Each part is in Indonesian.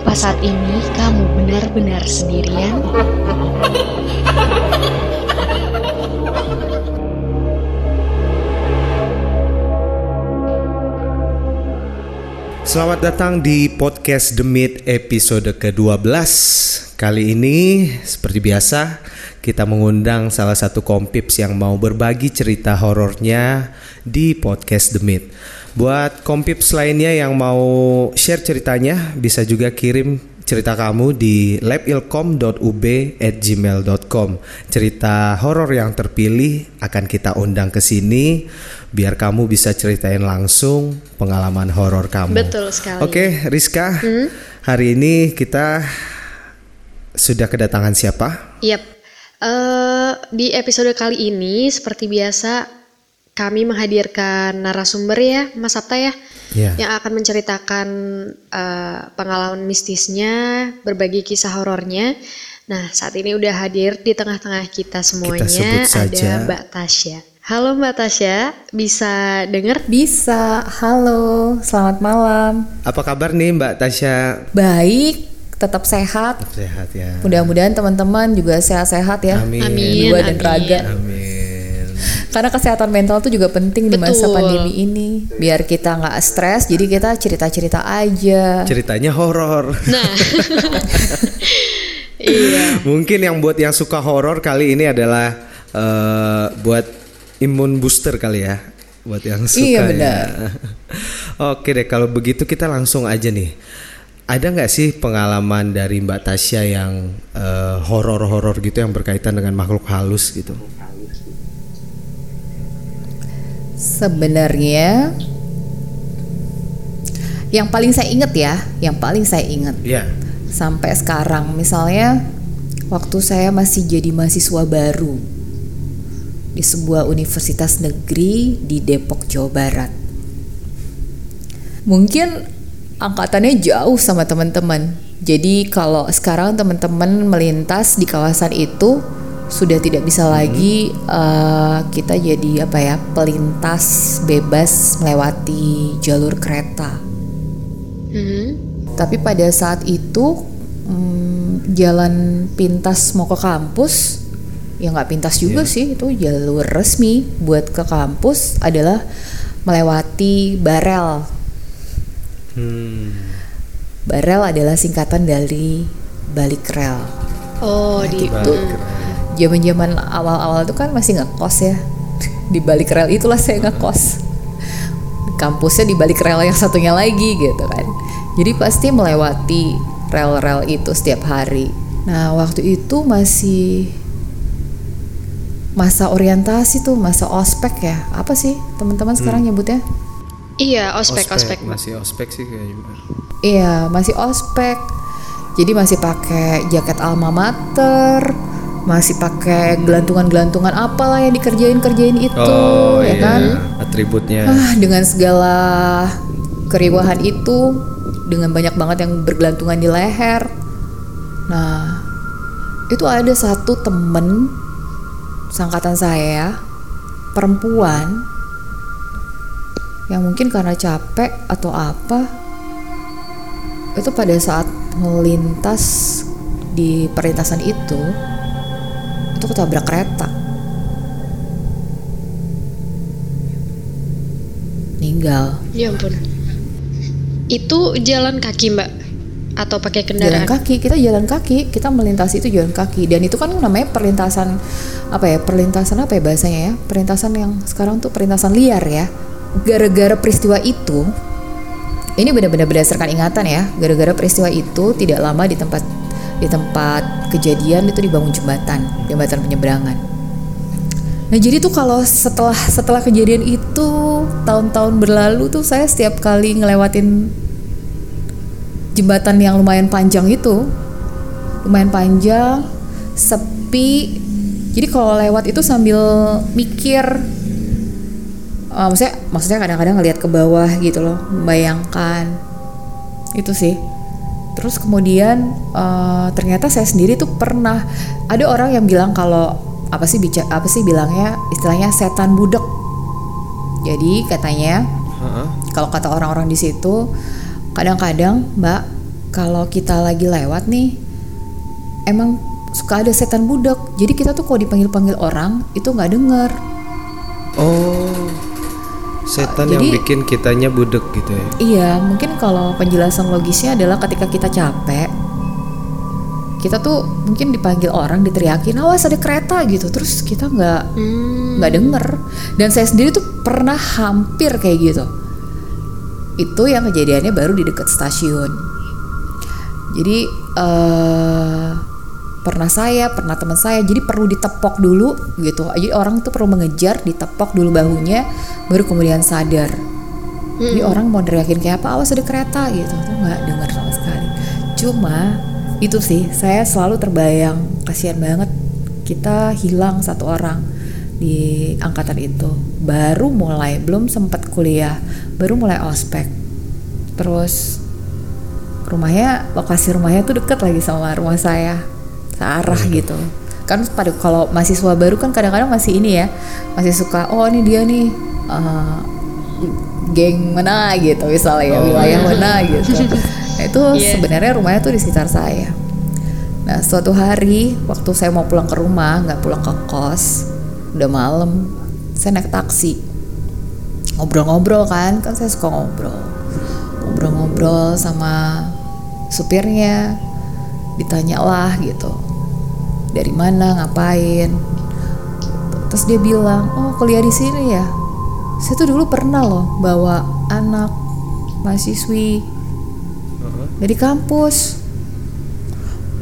Apa saat ini kamu benar-benar sendirian? Selamat datang di podcast The Meet episode ke-12 Kali ini seperti biasa kita mengundang salah satu kompips yang mau berbagi cerita horornya di podcast The Meet Buat kompips lainnya yang mau share ceritanya bisa juga kirim cerita kamu di labilcom.ub@gmail.com. Cerita horor yang terpilih akan kita undang ke sini biar kamu bisa ceritain langsung pengalaman horor kamu. Betul sekali. Oke, Rizka. Hari ini kita sudah kedatangan siapa? Yap. Eh, di episode kali ini seperti biasa kami menghadirkan narasumber ya, Mas Sabta ya, Ya. yang akan menceritakan eh, pengalaman mistisnya, berbagi kisah horornya. Nah, saat ini udah hadir di tengah-tengah kita semuanya sebut saja. ada Mbak Tasya. Halo Mbak Tasya, bisa dengar? Bisa, halo, selamat malam. Apa kabar nih Mbak Tasya? Baik, tetap sehat. Sehat ya. Mudah-mudahan teman-teman juga sehat-sehat ya. Amin. Amin. Jiwa dan amin. raga. Amin. Karena kesehatan mental tuh juga penting di masa Betul. pandemi ini. Biar kita nggak stres, jadi kita cerita-cerita aja. Ceritanya horor. Nah, iya. Mungkin yang buat yang suka horor kali ini adalah eh, buat imun booster kali ya, buat yang suka. Iya, ya. benar. Oke deh, kalau begitu kita langsung aja nih. Ada nggak sih pengalaman dari Mbak Tasya yang eh, horor-horor gitu yang berkaitan dengan makhluk halus gitu? Sebenarnya yang paling saya inget ya, yang paling saya inget Iya. sampai sekarang misalnya waktu saya masih jadi mahasiswa baru di sebuah universitas negeri di Depok Jawa Barat mungkin angkatannya jauh sama teman-teman jadi kalau sekarang teman-teman melintas di kawasan itu sudah tidak bisa lagi eh, kita jadi apa ya pelintas bebas melewati jalur kereta Mhm. tapi pada saat itu mm, jalan pintas mau ke kampus ya nggak pintas juga sih itu jalur resmi buat ke kampus adalah melewati barel. Hmm. Barel adalah singkatan dari balik rel. Oh, di Itu zaman-zaman awal-awal itu kan masih ngekos ya. Di balik rel itulah saya ngekos. Kampusnya di balik rel yang satunya lagi gitu kan. Jadi pasti melewati rel-rel itu setiap hari. Nah, waktu itu masih masa orientasi tuh, masa ospek ya. Apa sih teman-teman sekarang nyebutnya? Iya, ospek, ospek. Masih ospek sih kayaknya. Iya, masih ospek. Jadi masih pakai jaket alma mater, masih pakai gelantungan-gelantungan apalah yang dikerjain-kerjain itu, Oh ya iya, kan? atributnya. Ah, dengan segala keriwahan itu, dengan banyak banget yang bergelantungan di leher. Nah, itu ada satu temen sangkatan saya, perempuan, yang mungkin karena capek atau apa, itu pada saat melintas di perlintasan itu, itu ketabrak kereta. Meninggal. Ya ampun. Itu jalan kaki, Mbak? Atau pakai jalan kendaraan? kaki kita jalan kaki kita melintasi itu jalan kaki dan itu kan namanya perlintasan apa ya perlintasan apa ya bahasanya ya perlintasan yang sekarang tuh perlintasan liar ya gara-gara peristiwa itu ini benar-benar berdasarkan ingatan ya gara-gara peristiwa itu tidak lama di tempat di tempat kejadian itu dibangun jembatan jembatan penyeberangan. Nah jadi tuh kalau setelah setelah kejadian itu tahun-tahun berlalu tuh saya setiap kali ngelewatin jembatan yang lumayan panjang itu lumayan panjang sepi. Jadi kalau lewat itu sambil mikir eh, maksudnya maksudnya kadang-kadang ngelihat ke bawah gitu loh membayangkan. Itu sih. Terus kemudian eh, ternyata saya sendiri tuh pernah ada orang yang bilang kalau apa sih bicara apa sih bilangnya istilahnya setan budek. Jadi katanya kalau kata orang-orang di situ kadang-kadang mbak kalau kita lagi lewat nih emang suka ada setan budak jadi kita tuh kalau dipanggil panggil orang itu nggak denger. Oh. Setan Uh, yang jadi- bikin kitanya budek gitu ya. Iya, mungkin kalau penjelasan logisnya adalah ketika kita capek, kita tuh mungkin dipanggil orang, diteriakin, awas ada kereta gitu, terus kita nggak Hmm. nggak denger. Dan saya sendiri tuh pernah hampir kayak gitu. Itu yang kejadiannya baru di dekat stasiun. Jadi eh pernah saya, pernah teman saya, jadi perlu ditepok dulu gitu. Jadi orang tuh perlu mengejar, ditepok dulu bahunya, baru kemudian sadar. Jadi orang mau teriakin kayak apa, awas ada kereta gitu, tuh nggak dengar sama sekali. Cuma itu sih, saya selalu terbayang kasihan banget kita hilang satu orang di angkatan itu. Baru mulai, belum sempat kuliah, baru mulai ospek. Terus rumahnya, lokasi rumahnya tuh deket lagi sama rumah saya, searah gitu. Kan pada kalau mahasiswa baru kan kadang-kadang masih ini ya, masih suka, oh ini dia nih. eh, geng mana gitu misalnya ya Oh. wilayah mana gitu nah, itu Iya. sebenarnya rumahnya tuh di sekitar saya nah suatu hari waktu saya mau pulang ke rumah nggak pulang ke kos udah malam saya naik taksi ngobrol-ngobrol kan kan saya suka ngobrol ngobrol-ngobrol sama supirnya ditanya lah gitu dari mana ngapain? Terus dia bilang oh kuliah di sini ya? Saya tuh dulu pernah loh bawa anak mahasiswi dari kampus.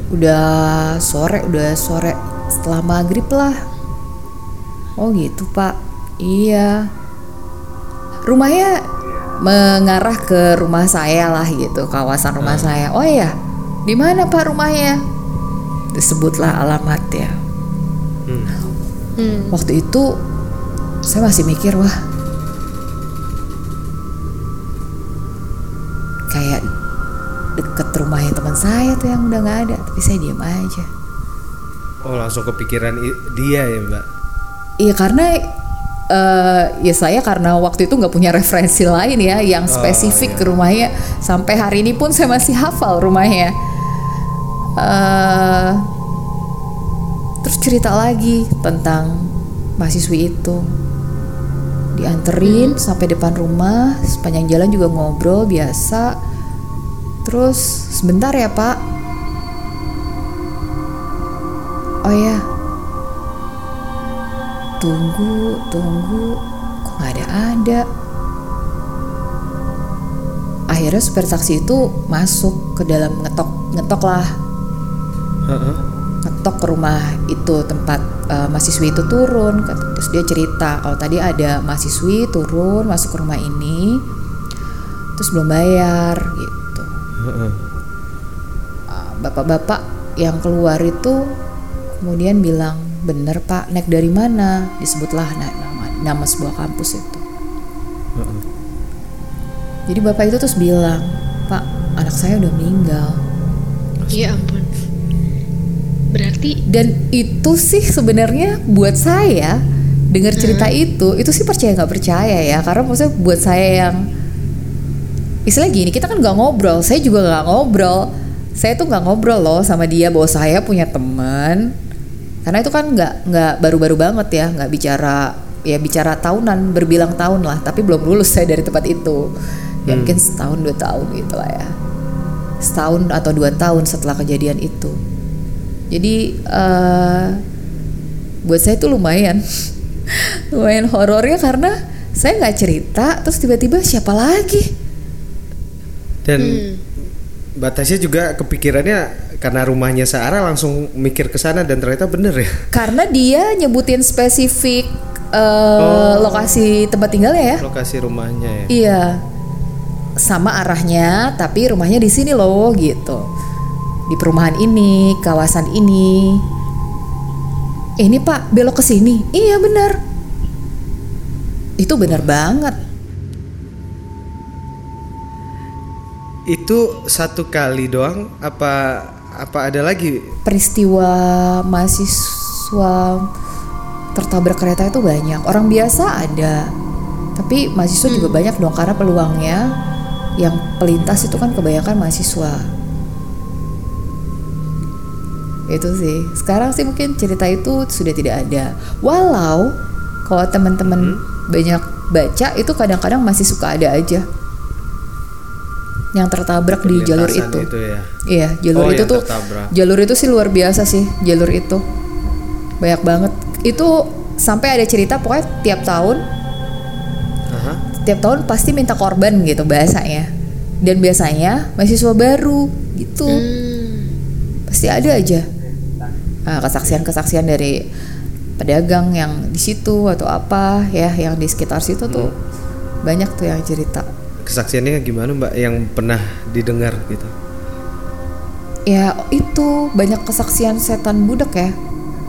Udah sore udah sore setelah maghrib lah. Oh gitu pak. Iya. Rumahnya mengarah ke rumah saya lah gitu kawasan rumah saya. Oh iya. Di mana pak rumahnya disebutlah alamatnya Hmm. waktu itu saya masih mikir wah kayak deket rumahnya teman saya tuh yang udah nggak ada. Tapi saya diam aja. Oh langsung kepikiran dia ya mbak. iya karena eh, ya saya karena waktu itu nggak punya referensi lain ya yang spesifik ke rumahnya. Sampai hari ini pun saya masih hafal rumahnya. Eh, terus cerita lagi tentang mahasiswi itu. Dianterin sampai depan rumah sepanjang jalan juga ngobrol biasa. Terus sebentar ya pak. Oh ya tunggu tunggu. Kok nggak ada ada? Akhirnya supir taksi itu masuk ke dalam ngetok ngetok lah. Heeh ngetok ke rumah itu tempat uh, mahasiswi itu turun. Terus dia cerita kalau tadi ada mahasiswi turun masuk ke rumah ini terus belum bayar gitu. Ah, bapak-bapak yang keluar itu kemudian bilang bener pak naik dari mana? Disebutlah nama nama sebuah kampus itu. Jadi bapak itu terus bilang pak anak saya udah meninggal. Iya dan itu sih sebenarnya buat saya dengar cerita hmm. itu itu sih percaya nggak percaya ya. Karena maksudnya buat saya yang istilah gini kita kan nggak ngobrol saya juga nggak ngobrol. Saya tuh nggak ngobrol loh sama dia bahwa saya punya teman. Karena itu kan nggak nggak baru-baru banget ya nggak bicara ya bicara tahunan berbilang tahun lah. Tapi belum lulus saya dari tempat itu. Ya hmm. mungkin setahun dua tahun gitu lah ya. Setahun atau dua tahun setelah kejadian itu jadi eh buat saya itu lumayan. Lumayan horornya karena saya nggak cerita terus tiba-tiba siapa lagi? Dan Mbak Tasya juga kepikirannya karena rumahnya searah langsung mikir ke sana dan ternyata bener ya. karena dia nyebutin spesifik eh, lokasi tempat tinggalnya ya? Lokasi rumahnya ya. iya. Sama arahnya tapi rumahnya di sini loh gitu di perumahan ini kawasan ini ini pak belok ke sini iya benar itu benar banget Itu satu kali doang apa apa ada lagi? peristiwa mahasiswa tertabrak kereta itu banyak. Orang biasa ada, tapi mahasiswa juga banyak dong karena peluangnya yang pelintas itu kan kebanyakan mahasiswa. Itu sih sekarang sih mungkin cerita itu sudah tidak ada walau kalau teman-teman banyak baca itu kadang-kadang masih suka ada aja yang tertabrak di jalur Perlintasan itu. ya. Iya, jalur Oh, itu tuh tertabrak. jalur itu sih luar biasa sih, jalur itu. Banyak banget. Itu sampai ada cerita pokoknya tiap tahun Aha. tiap tahun pasti minta korban gitu bahasanya. Dan biasanya mahasiswa baru gitu. Pasti ada aja. Nah, kesaksian-kesaksian dari pedagang yang di situ atau apa ya yang di sekitar situ tuh banyak tuh yang cerita. Kesaksiannya gimana Mbak yang pernah didengar gitu? Ya itu banyak kesaksian setan budak ya.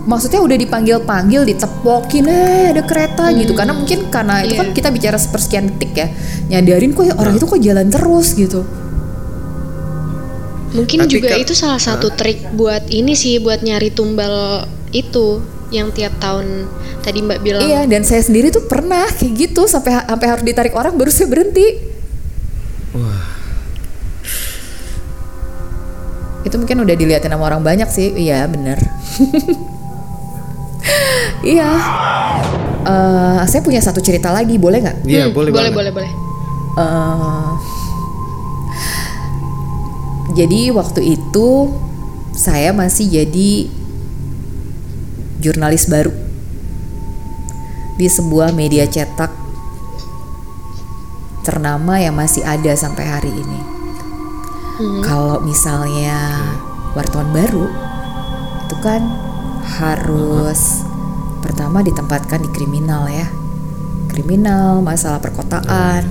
Maksudnya udah dipanggil-panggil, ditepokin, eh ada kereta gitu. Karena mungkin karena itu Iya. kan kita bicara sepersekian detik ya. Nyadarin kok ya orang itu kok jalan terus gitu. Mungkin Tapi juga itu salah satu trik buat ini sih buat nyari tumbal itu yang tiap tahun tadi Mbak bilang. Iya, dan saya sendiri tuh pernah kayak gitu sampai sampai harus ditarik orang baru saya berhenti. Itu mungkin udah dilihatin sama orang banyak sih. Iya, bener. iya. Eh, saya punya satu cerita lagi, boleh nggak? Iya, Hmm, boleh boleh, banget. boleh, boleh. Eh, jadi waktu itu saya masih jadi jurnalis baru di sebuah media cetak ternama yang masih ada sampai hari ini. Kalau misalnya wartawan baru itu kan harus pertama ditempatkan di kriminal ya. Kriminal, masalah perkotaan.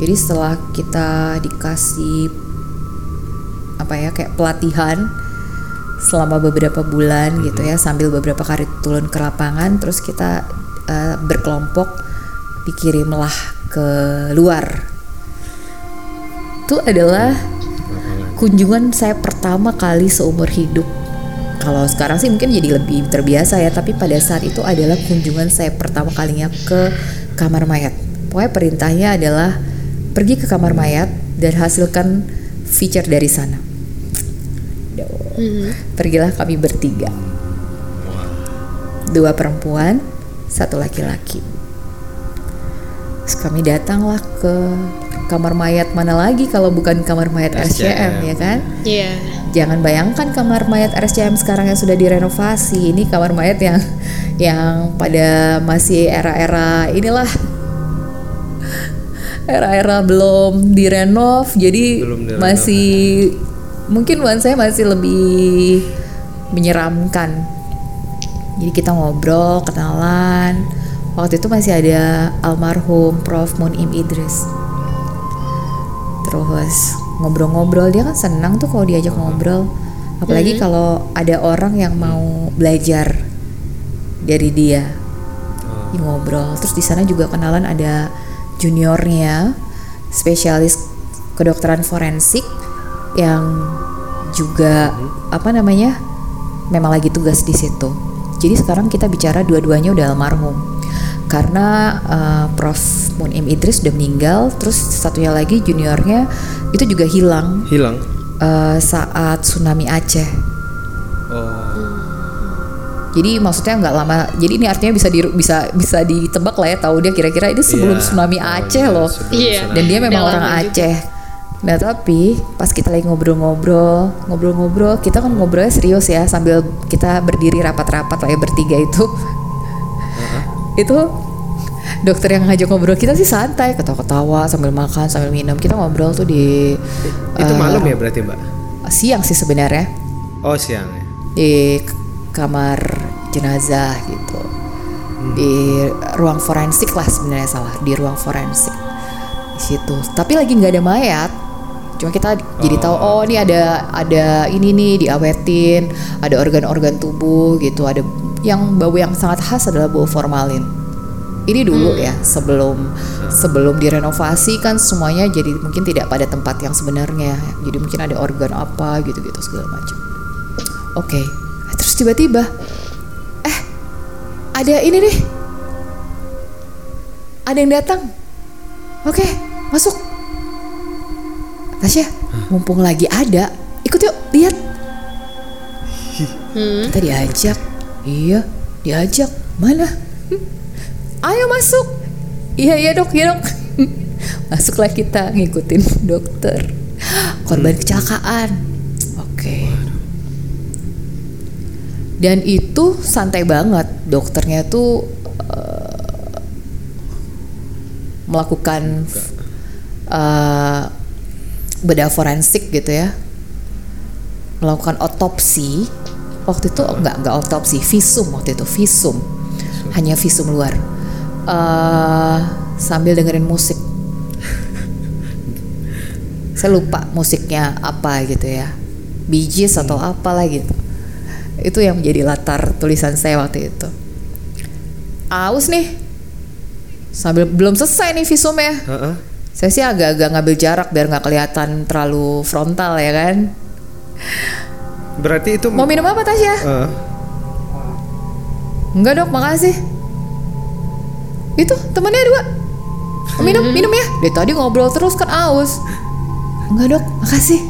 Jadi setelah kita dikasih apa ya kayak pelatihan selama beberapa bulan gitu ya sambil beberapa kali turun ke lapangan terus kita eh, berkelompok dikirimlah ke luar. Itu adalah kunjungan saya pertama kali seumur hidup. Kalau sekarang sih mungkin jadi lebih terbiasa ya, tapi pada saat itu adalah kunjungan saya pertama kalinya ke kamar mayat. Pokoknya perintahnya adalah pergi ke kamar mayat dan hasilkan feature dari sana. Pergilah kami bertiga. Dua perempuan, satu laki-laki. Terus kami datanglah ke kamar mayat mana lagi kalau bukan kamar mayat RCM, ya kan? Iya. Jangan bayangkan kamar mayat RCM sekarang yang sudah direnovasi. Ini kamar mayat yang yang pada masih era-era inilah era-era belum direnov jadi Belum direnov. masih mungkin nuansanya masih lebih menyeramkan. Jadi kita ngobrol, kenalan. Waktu itu masih ada almarhum Prof Munim Idris. Terus ngobrol-ngobrol dia kan senang tuh kalau diajak ngobrol. Apalagi kalau ada orang yang mau belajar dari dia. Dia ngobrol. Terus di sana juga kenalan ada juniornya, spesialis kedokteran forensik yang juga apa namanya? memang lagi tugas di situ. Jadi sekarang kita bicara dua-duanya udah almarhum. Karena eh, Prof Munim Idris udah meninggal, terus satunya lagi juniornya itu juga hilang Hilang. eh, saat tsunami Aceh. Oh. Jadi maksudnya nggak lama. Jadi ini artinya bisa di, bisa bisa ditebak lah ya tahu dia kira-kira itu sebelum Iya. tsunami Oh, Aceh iya, loh. Iya. tsunami. Dan dia memang Udah orang juga. Nah tapi pas kita lagi ngobrol-ngobrol, ngobrol-ngobrol, kita kan ngobrolnya serius ya sambil kita berdiri rapat-rapat lah ya bertiga itu. itu dokter yang ngajak ngobrol kita sih santai, ketawa-ketawa sambil makan sambil minum. Kita ngobrol tuh di Itu eh, malam ya berarti Mbak? siang sih sebenarnya Oh siang ya. di kamar jenazah gitu di ruang forensik lah sebenarnya salah di ruang forensik di situ tapi lagi nggak ada mayat cuma kita jadi tahu oh ini ada ada ini nih diawetin ada organ-organ tubuh gitu ada yang bau yang sangat khas adalah bau formalin. Ini dulu ya sebelum sebelum direnovasi kan semuanya jadi mungkin tidak pada tempat yang sebenarnya. Jadi mungkin ada organ apa gitu-gitu segala macam. Oke terus tiba-tiba eh ada ini nih. Ada yang datang. Oke masuk Tasya mumpung lagi ada ikut yuk lihat Hmm. Kita diajak. Iya, diajak. Mana? "Hmm, Ayo masuk. Iya, iya dok, iya dok. Masuklah kita ngikutin dokter. Korban kecelakaan. Oke. Dan itu santai banget. Dokternya tuh eh, melakukan eh, bedah forensik gitu ya. Melakukan otopsi. Waktu itu enggak enggak otopsi visum waktu itu visum. Hanya visum luar. Eh, sambil dengerin musik. Saya lupa musiknya apa gitu ya. Gees atau apalah gitu. Itu yang menjadi latar tulisan saya waktu itu. Aus nih. Sambil belum selesai nih visumnya. Heeh. Saya sih agak-agak ngambil jarak biar nggak kelihatan terlalu frontal ya kan Berarti itu mau minum apa Tasya? Eh, Enggak dok, makasih. Itu temennya dua. Minum, minum ya. Dari tadi ngobrol terus kan aus. Enggak dok, makasih.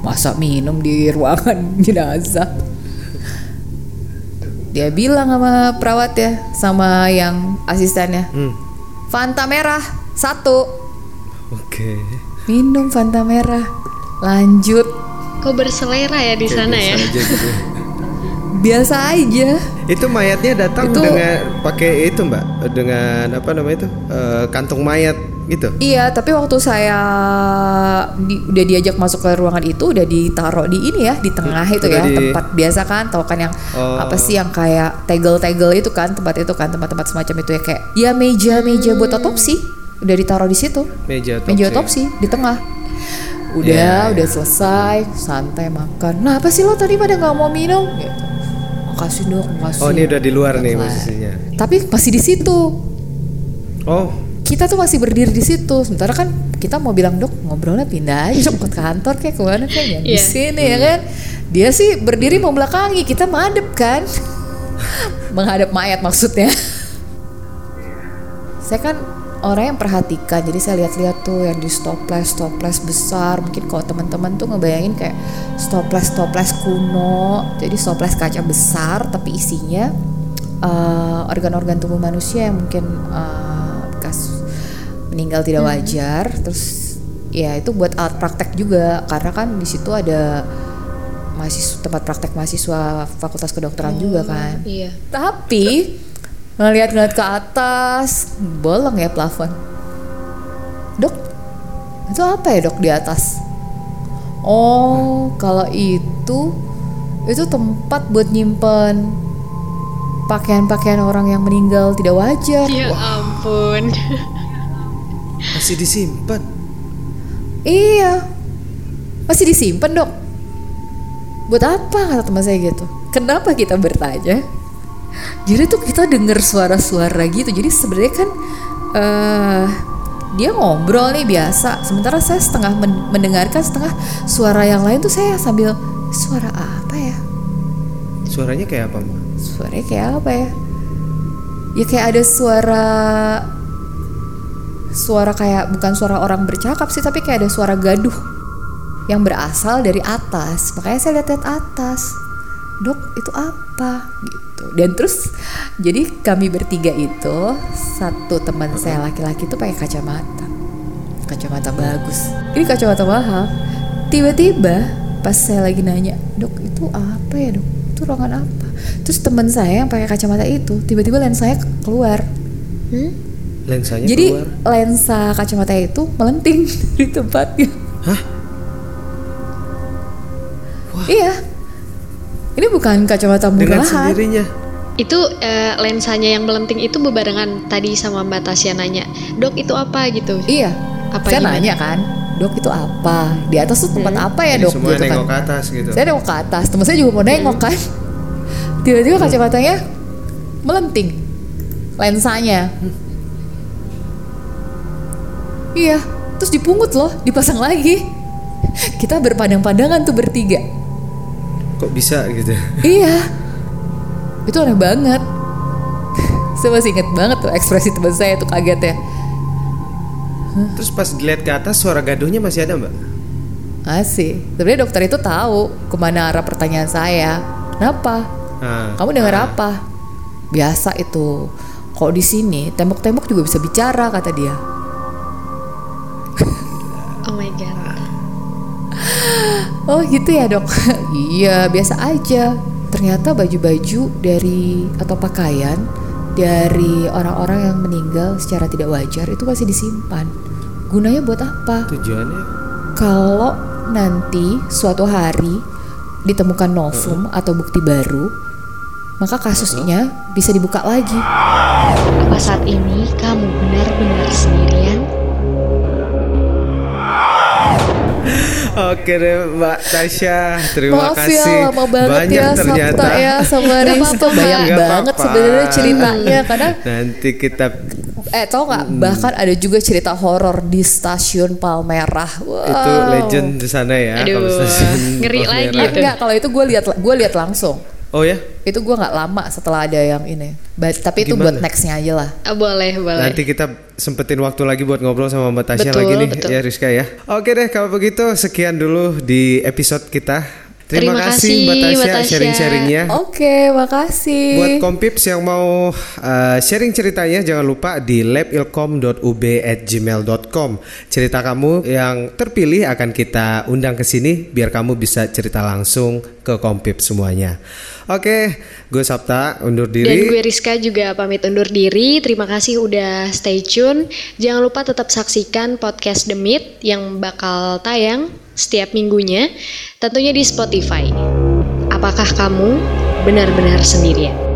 Masa minum di ruangan jenazah? Dia bilang sama perawat ya, sama yang asistennya. hmm, Fanta merah satu. Oke. Minum Fanta merah. Lanjut. Kok berselera ya di Kayak sana biasa ya? aja gitu. Biasa aja. Itu mayatnya datang Itu- dengan pakai itu mbak, dengan apa namanya itu Eh, kantung mayat gitu. Iya, tapi waktu saya di- udah diajak masuk ke ruangan itu udah ditaruh di ini ya, di tengah itu Udah ya, di- tempat biasa kan, tau kan yang Oh. apa sih yang kayak tegel-tegel itu kan, tempat itu kan, tempat-tempat semacam itu ya kayak ya meja-meja buat otopsi udah ditaruh di situ. Meja otopsi. Meja otopsi di tengah. Udah, Iya, udah iya. selesai, santai makan. Nah, apa sih lo tadi pada nggak mau minum? Gitu. Makasih dok, makasih. Oh ini udah di luar nih Kelar. posisinya. Tapi masih di situ Oh kita tuh masih berdiri di situ sementara kan kita mau bilang dok ngobrolnya pindah aja ke kantor kayak ke mana kayak jangan di Iya. sini ya kan dia sih berdiri mau belakangi kita madep kan menghadap mayat maksudnya saya kan orang yang perhatikan. Jadi saya lihat-lihat tuh yang di stoples stoples besar. Mungkin kalau teman-teman tuh ngebayangin kayak stoples stoples kuno. Jadi stoples kaca besar tapi isinya eh, organ-organ tubuh manusia yang mungkin eh, bekas meninggal tidak wajar. Terus ya itu buat alat praktek juga. Karena kan di situ ada mahasiswa tempat praktek mahasiswa fakultas kedokteran juga kan. Iya. tapi ngeliat-ngeliat ke atas bolong ya plafon dok itu apa ya dok di atas oh kalau itu itu tempat buat nyimpen pakaian-pakaian orang yang meninggal tidak wajar Ya ampun. masih disimpan. Iya. Masih disimpan, Dok. Buat apa kata teman saya gitu? Kenapa kita bertanya? Jadi tuh kita dengar suara-suara gitu. Jadi sebenarnya kan eh dia ngobrol nih biasa. Sementara saya setengah men- mendengarkan setengah suara yang lain tuh saya sambil suara apa ya? Suaranya kayak apa mbak? Suaranya kayak apa ya? Ya kayak ada suara suara kayak bukan suara orang bercakap sih tapi kayak ada suara gaduh yang berasal dari atas makanya saya lihat-lihat atas dok itu apa gitu dan terus jadi kami bertiga itu satu teman saya laki-laki itu pakai kacamata kacamata bagus ini kacamata mahal tiba-tiba pas saya lagi nanya dok itu apa ya dok itu ruangan apa terus teman saya yang pakai kacamata itu tiba-tiba lensanya keluar Hmm? Lensanya jadi keluar. lensa kacamata itu melenting di tempatnya. Hah? Iya. Ini bukan kacamata Dengan murahan. sendirinya. Itu eh, lensanya yang melenting itu bebarengan tadi sama Mbak Tasya nanya, dok itu apa gitu? Iya. Apa saya gimana? nanya kan, dok itu apa? Di atas tuh tempat apa ya Jadi dok? semua gitu nengok kan. ke atas gitu. Saya nengok ke atas, teman saya juga mau nengok kan. Tiba-tiba kacamatanya melenting, lensanya. Iya, terus dipungut loh, dipasang lagi. Kita berpandang-pandangan tuh bertiga. Kok bisa gitu? Iya. Itu aneh banget. saya masih inget banget tuh ekspresi teman saya tuh kaget ya. Terus pas dilihat ke atas suara gaduhnya masih ada mbak? Masih. Sebenarnya dokter itu tahu ke mana arah pertanyaan saya. Kenapa? Ah, Kamu dengar apa? Biasa itu. Kok di sini tembok-tembok juga bisa bicara kata dia. Oh my god. Oh gitu ya dok? iya biasa aja. Ternyata baju-baju dari atau pakaian dari orang-orang yang meninggal secara tidak wajar itu masih disimpan. Gunanya buat apa? tujuannya Kalau nanti suatu hari ditemukan novum atau bukti baru, maka kasusnya bisa dibuka lagi. Apa saat ini kamu benar-benar sendirian? Oke deh Mbak Tasya, terima Maaf kasih. ya lama banget Banyak ya ternyata. Sabta ya sama Rizko banyak Nggak banget sebenarnya ceritanya karena Nanti kita eh tau nggak bahkan ada juga cerita horor di stasiun Palmerah. Wow. itu legend di sana ya. Aduh, kalau stasiun ngeri Palmerah. lagi enggak kalau itu gue lihat gue lihat langsung. Oh ya, Itu gue nggak lama setelah ada yang ini. Ba- tapi itu buat Gimana? nextnya aja lah. Ah, boleh, boleh. nanti kita sempetin waktu lagi buat ngobrol sama Mbak Tasya Betul, lagi nih betul. ya Rizka ya. Oke deh kalau begitu sekian dulu di episode kita. Terima, Terima kasih Mbak Tasya Mbak Tasya. sharing-sharingnya. Oke, makasih. Buat kompips yang mau uh, sharing ceritanya jangan lupa di labilkom.ub@gmail.com. Cerita kamu yang terpilih akan kita undang ke sini biar kamu bisa cerita langsung ke kompips semuanya. Oke, gue Sabta undur Dan diri. gue Rizka juga pamit undur diri. Terima kasih udah stay tune. Jangan lupa tetap saksikan podcast The Meet yang bakal tayang setiap minggunya, tentunya di Spotify. Apakah kamu benar-benar sendirian?